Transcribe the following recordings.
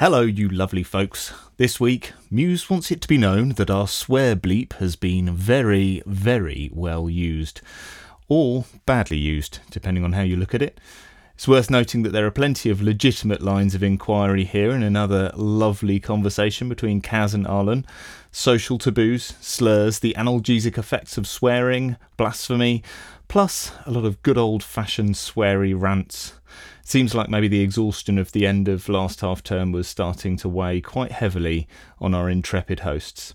Hello, you lovely folks. This week, Muse wants it to be known that our swear bleep has been very, very well used. Or badly used, depending on how you look at it. It's worth noting that there are plenty of legitimate lines of inquiry here in another lovely conversation between Kaz and Arlen. Social taboos, slurs, the analgesic effects of swearing, blasphemy, plus a lot of good old fashioned sweary rants. Seems like maybe the exhaustion of the end of last half term was starting to weigh quite heavily on our intrepid hosts.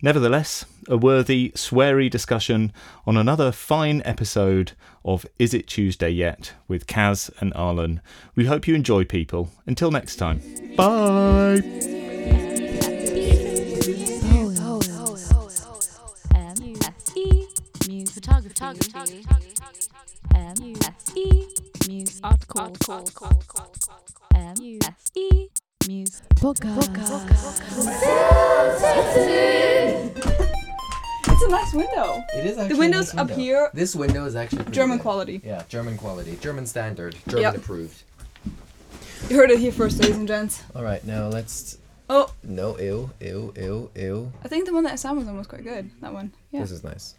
Nevertheless, a worthy, sweary discussion on another fine episode of Is It Tuesday Yet with Kaz and Arlen. We hope you enjoy, people. Until next time. Bye! Muse Photography. M-S-E, Muse Art Call. M-S-E, It's a nice window. It is actually The a windows nice up window. here, This window is actually pretty German good. quality. Yeah, German quality, German standard, German Yep. approved. You heard it here first, ladies and gents. All right, now let's. Oh, No, ew, ew, ew, ew. I think the one that Sam was on was quite good. That one. Yeah. This is nice.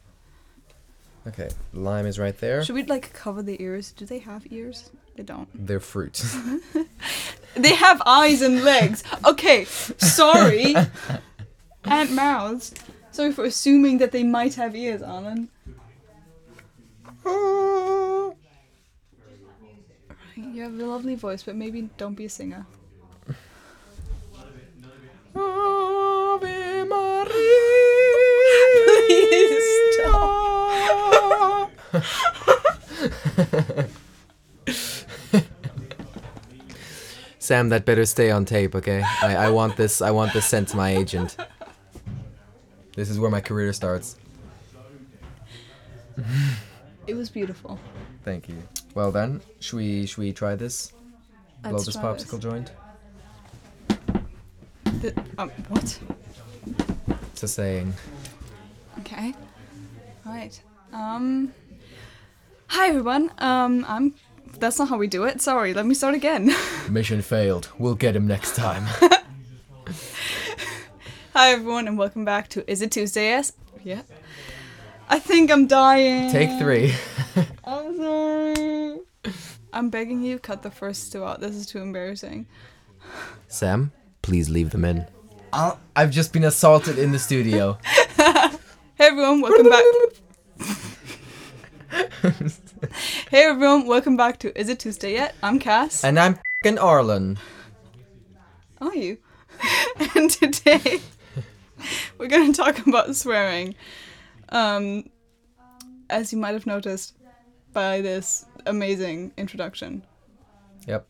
Okay, lime is right there. Should we like cover the ears? Do they have ears? They don't. They're fruit. They have eyes and legs. Okay, sorry. and mouths. Sorry for assuming that they might have ears, Alan. You have a lovely voice, but maybe don't be a singer. Sam, that better stay on tape, okay? I, I want this. I want this sent to my agent. This is where my career starts. It was beautiful. Thank you. Well then, should we should we try this? Blow Let's this try popsicle joint. The- um, what? It's a saying. Okay. All right. Um. Hi everyone. Um. I'm. That's not how we do it. Sorry. Let me start again. Mission failed. We'll get him next time. Hi everyone, and welcome back to Is It Tuesday? Yes. Yeah. I think I'm dying. Take three. I'm sorry. I'm begging you, cut the first two out. This is too embarrassing. Sam, please leave them in. I've just been assaulted in the studio. Hey everyone, welcome back. Hey everyone, welcome back to Is It Tuesday Yet? I'm Kaz. And I'm fing Arlen. Are you? and today we're going to talk about swearing. Um, as you might have noticed by this amazing introduction. Yep.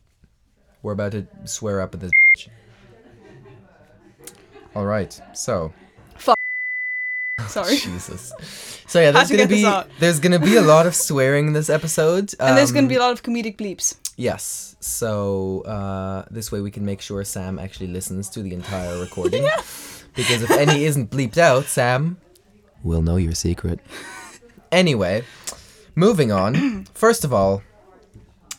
We're about to swear up at this. All right. So. Sorry. Jesus. So yeah, there's gonna be there's gonna be a lot of swearing in this episode. and there's going to Um, be a lot of comedic bleeps. Yes. So uh, this way we can make sure Sam actually listens to the entire recording. Because if any isn't bleeped out, Sam will know your secret. Anyway, moving on. First of all,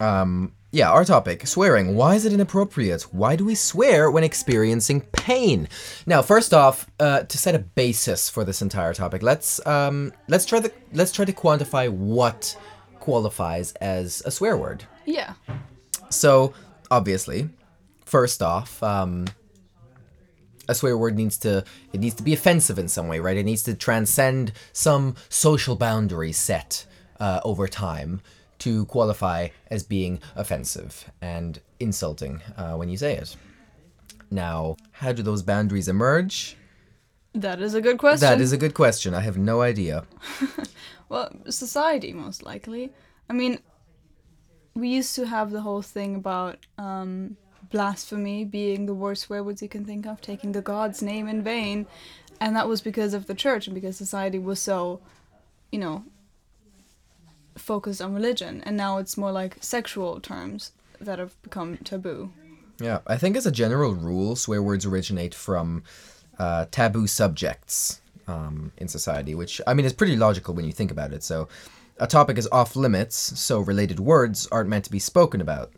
um, yeah, our topic swearing. Why is it inappropriate? Why do we swear when experiencing pain? Now, first off, uh, to set a basis for this entire topic, let's um, let's try the let's try to quantify what qualifies as a swear word. Yeah. So, obviously, first off, um, a swear word needs to it needs to be offensive in some way, right? It needs to transcend some social boundary set uh, over time to qualify as being offensive and insulting uh, when you say it. Now, how do those boundaries emerge? That is a good question. That is a good question. I have no idea. Well, society, most likely. I mean, we used to have the whole thing about um, blasphemy being the worst swear words you can think of, taking the God's name in vain. And that was because of the church and because society was so, you know, focused on religion. And now it's more like sexual terms that have become taboo. Yeah, I think as a general rule, swear words originate from uh, taboo subjects um, in society, which I mean is pretty logical when you think about it. So, a topic is off limits, so related words aren't meant to be spoken about.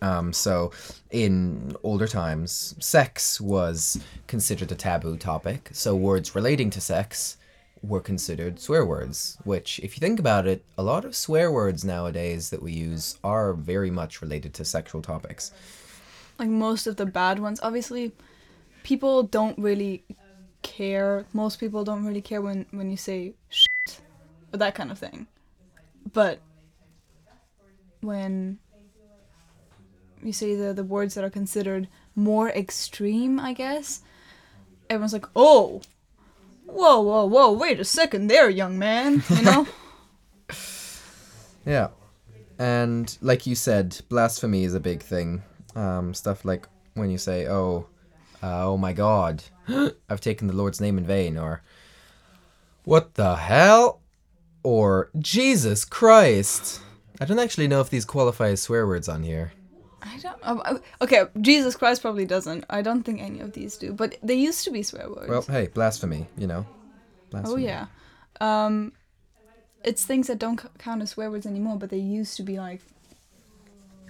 Um, so, in older times, sex was considered a taboo topic, so words relating to sex were considered swear words, which, if you think about it, a lot of swear words nowadays that we use are very much related to sexual topics. like most of the bad ones obviously people don't really care most people don't really care when when you say shit or that kind of thing but when you say the the words that are considered more extreme i guess everyone's like oh whoa whoa whoa wait a second there young man you know Yeah. And like you said, blasphemy is a big thing. Um, stuff like when you say, "Oh, uh, oh my God, I've taken the Lord's name in vain," or "What the hell," or "Jesus Christ." I don't actually know if these qualify as swear words on here. I don't. Um, uh, okay, Jesus Christ probably doesn't. I don't think any of these do, but they used to be swear words. Well, hey, blasphemy, you know. Blasphemy. oh yeah, um, it's things that don't c- count as swear words anymore, but they used to be like,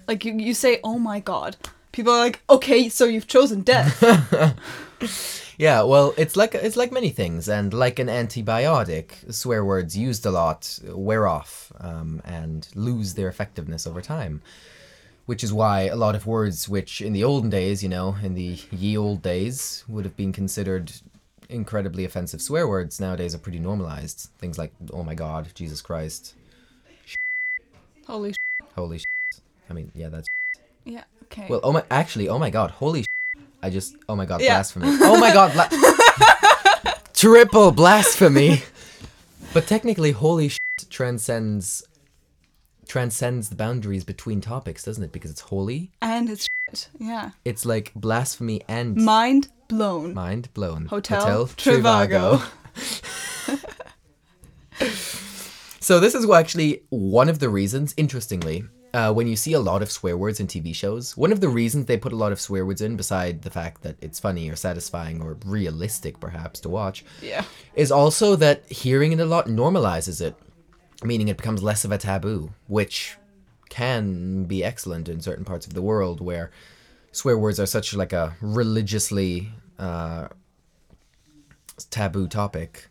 like you, you say, "Oh my God," people are like, "Okay, so you've chosen death." Yeah, well, it's like it's like many things, and like an antibiotic, swear words used a lot wear off um, and lose their effectiveness over time. Which is why a lot of words, which in the olden days, you know, in the ye old days, would have been considered incredibly offensive swear words, nowadays are pretty normalized. Things like "Oh my God," "Jesus Christ," Holy. Sh- "Holy," sh-. I mean, yeah, that's yeah. Okay. well. Oh my, actually, oh my God, "Holy," sh-. I just, oh my God, Yeah. blasphemy. Oh my God, bla- triple blasphemy. But technically, holy shit transcends transcends the boundaries between topics, doesn't it? Because it's holy. and it's shit. Yeah. It's like blasphemy and Mind blown. mind blown. Hotel Trivago. so this is actually one of the reasons, interestingly, uh, when you see a lot of swear words in TV shows, one of the reasons they put a lot of swear words in, beside the fact that it's funny or satisfying or realistic, perhaps, to watch, Yeah. is also that hearing it a lot normalizes it, meaning it becomes less of a taboo, which can be excellent in certain parts of the world where swear words are such like a religiously uh, taboo topic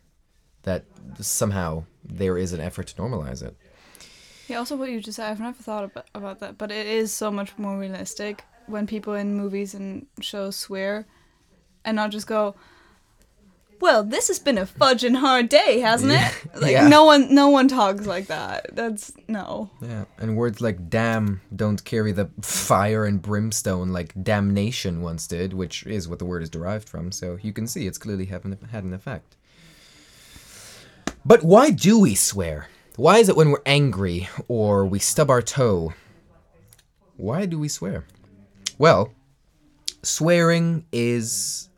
that somehow there is an effort to normalize it. Yeah, also what you just said, I've never thought about, about that, but it is so much more realistic when people in movies and shows swear and not just go, well, this has been a fudging hard day, hasn't it? Like Yeah. no one no one talks like that. That's no. Yeah, and words like damn don't carry the fire and brimstone like damnation once did, which is what the word is derived from. So you can see it's clearly having had an effect. But why do we swear? Why is it when we're angry or we stub our toe? Why do we swear? Well, swearing is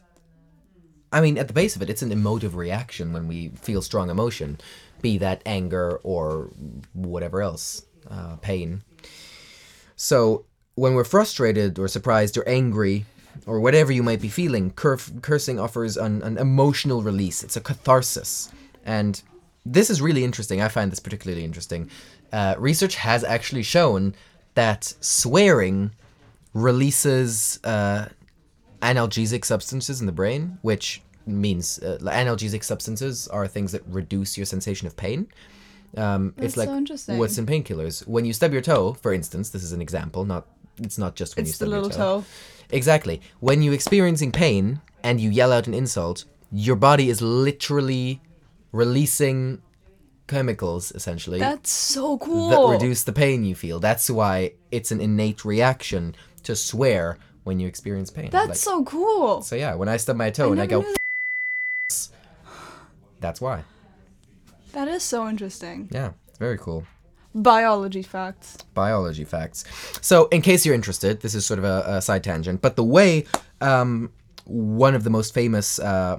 I mean, at the base of it, it's an emotive reaction when we feel strong emotion, be that anger or whatever else, uh, pain. So, when we're frustrated or surprised or angry or whatever you might be feeling, cur- cursing offers an, an emotional release. It's a catharsis. And this is really interesting. I find this particularly interesting. Uh, research has actually shown that swearing releases uh, analgesic substances in the brain, which means uh, analgesic substances are things that reduce your sensation of pain. Um, it's like so what's in painkillers. When you stub your toe, for instance, this is an example. Not it's not just when you It's the stub your toe. toe. Exactly. When you're experiencing pain and you yell out an insult, your body is literally releasing chemicals, essentially, That's so cool. that reduce the pain you feel. That's why it's an innate reaction to swear when you experience pain. That's Like- so cool. so yeah, when I stub my toe and I go, knew that's why. That is so interesting. Yeah, it's very cool. Biology facts. biology facts. So, in case you're interested, this is sort of a, a side tangent, but the way um, one of the most famous uh,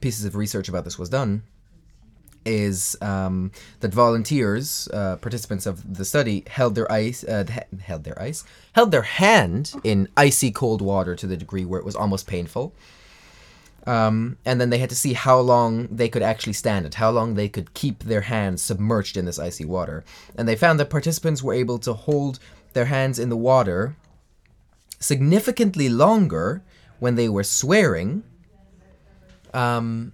pieces of research about this was done is um, that volunteers, uh, participants of the study, held their ice, uh, held their ice, held their hand in icy cold water to the degree where it was almost painful. Um, and then they had to see how long they could actually stand it, how long they could keep their hands submerged in this icy water. And they found that participants were able to hold their hands in the water significantly longer when they were swearing um,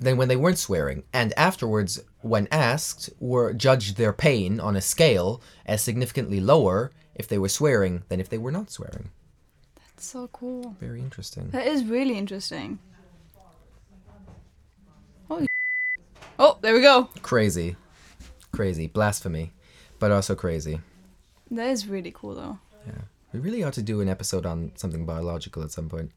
than when they weren't swearing, and afterwards, when asked, were judged their pain on a scale as significantly lower if they were swearing than if they were not swearing. That's so cool. Very interesting. That is really interesting. Holy Oh, there we go. Crazy. Crazy. Blasphemy. But also crazy. That is really cool though. Yeah. We really ought to do an episode on something biological at some point.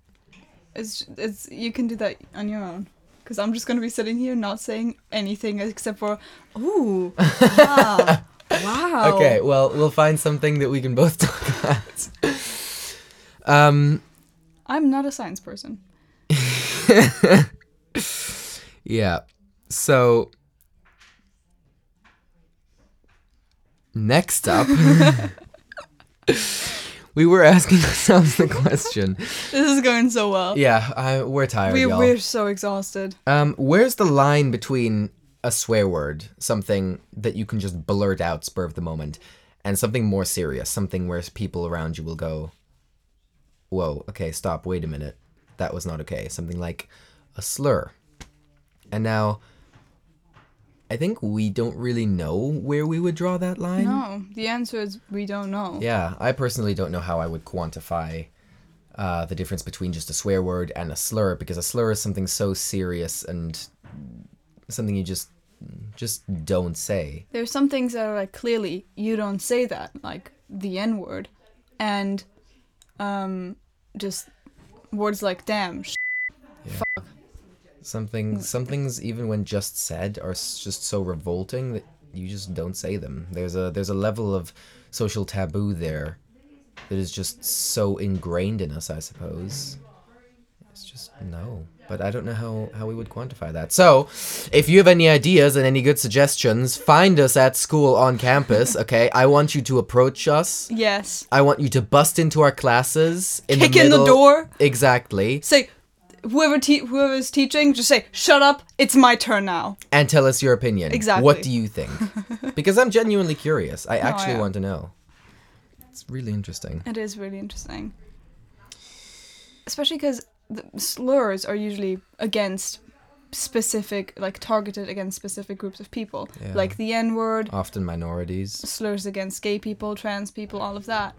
It's it's you can do that on your own. Because I'm just gonna be sitting here not saying anything except for ooh wow wow. Okay, well, we'll find something that we can both talk about. um, I'm not a science person. yeah. So, next up, we were asking ourselves the question. This is going so well. Yeah, I, we're tired, we y'all. we're so exhausted. Um, where's the line between a swear word, something that you can just blurt out spur of the moment, and something more serious, something where people around you will go, "Whoa, okay, stop, wait a minute, that was not okay." Something like a slur. And now, I think we don't really know where we would draw that line. No, the answer is we don't know. Yeah, I personally don't know how I would quantify uh, the difference between just a swear word and a slur because a slur is something so serious and something you just just don't say. There's some things that are like clearly you don't say that, like the N word, and um, just words like damn. Sh- Something mm. some things even when just said are just so revolting that you just don't say them. There's a there's a level of social taboo there that is just so ingrained in us, I suppose. It's just no. But I don't know how, how we would quantify that. So, if you have any ideas and any good suggestions, find us at school on campus, okay? I want you to approach us. yes. I want you to bust into our classes in Kick the in the door. Exactly. Say, whoever te- whoever's teaching, just say, "Shut up! It's my turn now." and tell us your opinion. Exactly. What do you think? because I'm genuinely curious. I actually yeah. want to know. It's really interesting. It is really interesting, especially because the slurs are usually against specific, like targeted against specific groups of people, Yeah. like the N word, Often minorities. slurs against gay people, trans people, all of that.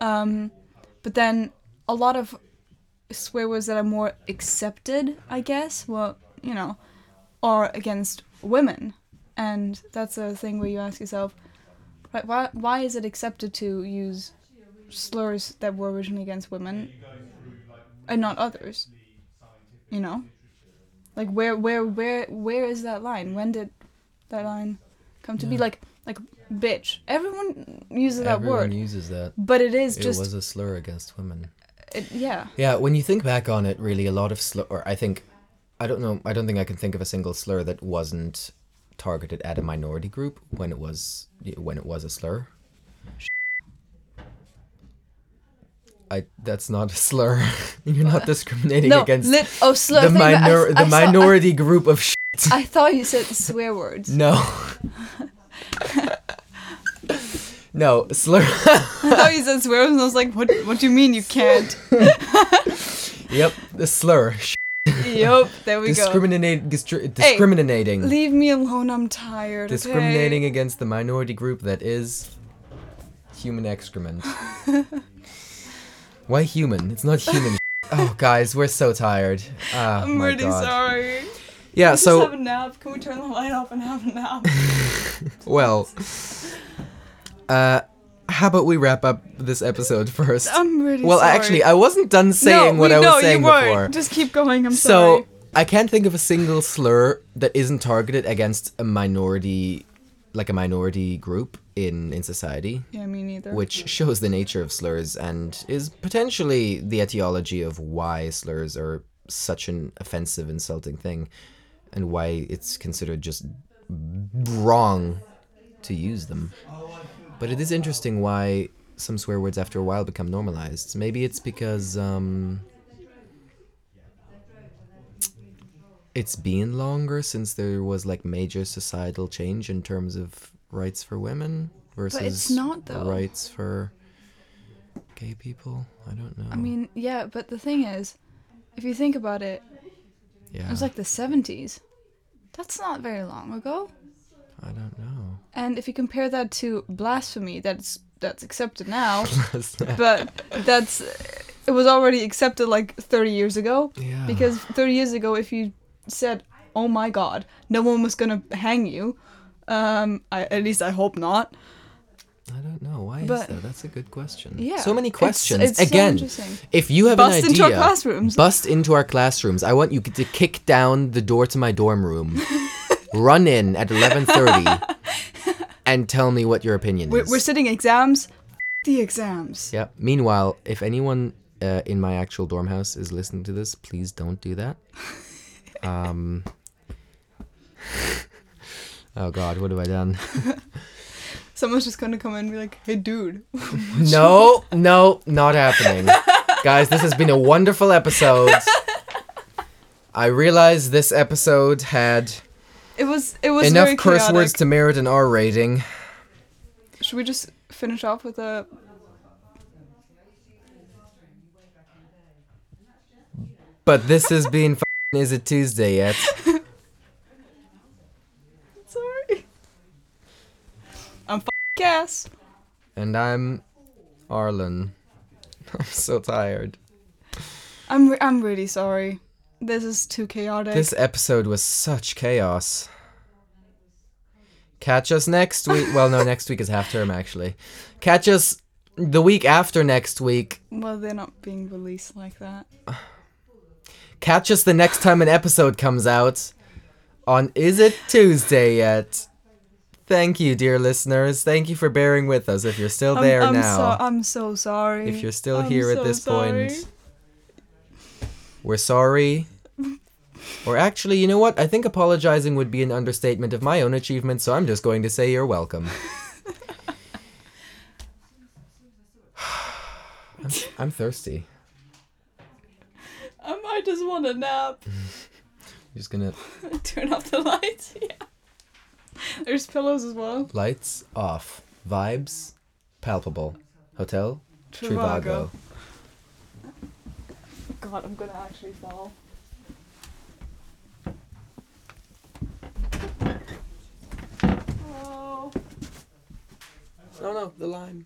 Um, but then a lot of swear words that are more accepted, I guess, well, you know, are against women. And that's a thing where you ask yourself, right, why, why is it accepted to use slurs that were originally against women and not others? You know? Like where where where where is that line? When did that line come to be like like bitch. Everyone uses that word. Everyone uses that. but it is It just It was a slur against women. It, yeah. Yeah, when you think back on it, really, a lot of slur. Or I think, I don't know. I don't think I can think of a single slur that wasn't targeted at a minority group when it was when it was a slur. I that's not a slur. You're not discriminating No, against lit, oh slur. the but I- I the saw- I- minority group of shit. I thought you said swear words. No. no, slur. I thought you said swear and I was like, what? What do you mean you can't? yep, the slur. yep, there we go. Discriminate, distri- discriminating. Leave me alone. I'm tired. okay? discriminating against the minority group that is human excrement. Why human? It's not human. oh, guys, we're so tired. Ah, I'm my really God. sorry. Yeah, Let's just have so a nap. Can we turn the light off and have a nap? well, uh, how about we wrap up this episode first? I'm really well, sorry. actually, I wasn't done saying no, what we, I was no, saying you weren't. before. Just keep going. I'm so sorry. So I can't think of a single slur that isn't targeted against a minority, like a minority group in in society. Yeah, me neither. which shows the nature of slurs and is potentially the etiology of why slurs are such an offensive, insulting thing, and why it's considered just wrong to use them. But it is interesting why some swear words after a while become normalized. Maybe it's because um, it's been longer since there was like major societal change in terms of rights for women versus not, though. rights for gay people? I don't know. I mean, yeah, but the thing is, if you think about it, yeah. it was like the 70s. That's not very long ago. I don't know. And if you compare that to blasphemy, that's that's accepted now, but that's it was already accepted like 30 years ago. yeah. Because 30 years ago, if you said, "Oh my God," no one was gonna hang you. Um, I, at least I hope not. I don't know. Why is that? That's a good question. Yeah, So many questions. it's so Again, interesting. if you have Bust an into our classrooms. bust into our classrooms. I want you to kick down the door to my dorm room, run in at 11:30, and tell me what your opinion We're, is. we're sitting exams. the exams. Yeah. Meanwhile, if anyone uh, in my actual dorm house is listening to this, please don't do that. Um. Oh God, what have I done? Someone's just gonna come in and be like, "Hey, dude." No, no, not happening. Guys, this has been a wonderful episode. I realize this episode had It was. It was enough curse chaotic. words to merit an R rating. Should we just finish off with a? But this has been f- Is It Tuesday Yet? Sorry. I'm f- gas. And I'm Arlen. I'm so tired. I'm. Re- I'm really sorry. This is too chaotic. This episode was such chaos. Catch us next week. Well, no, next week is half term actually. Catch us the week after next week. Well, they're not being released like that. Catch us the next time an episode comes out on Is It Tuesday Yet? Thank you, dear listeners. Thank you for bearing with us if you're still I'm, there I'm now. So, I'm so sorry. if you're still I'm here so at this sorry. point, we're sorry. Or actually, you know what? I think apologizing would be an understatement of my own achievement, so I'm just going to say you're welcome. I'm, I'm thirsty. I might just want a nap. just gonna Turn off the lights. Yeah. There's pillows as well. lights off. Vibes palpable. Hotel Trivago. God, I'm gonna actually fall. Oh. Oh no, the lime.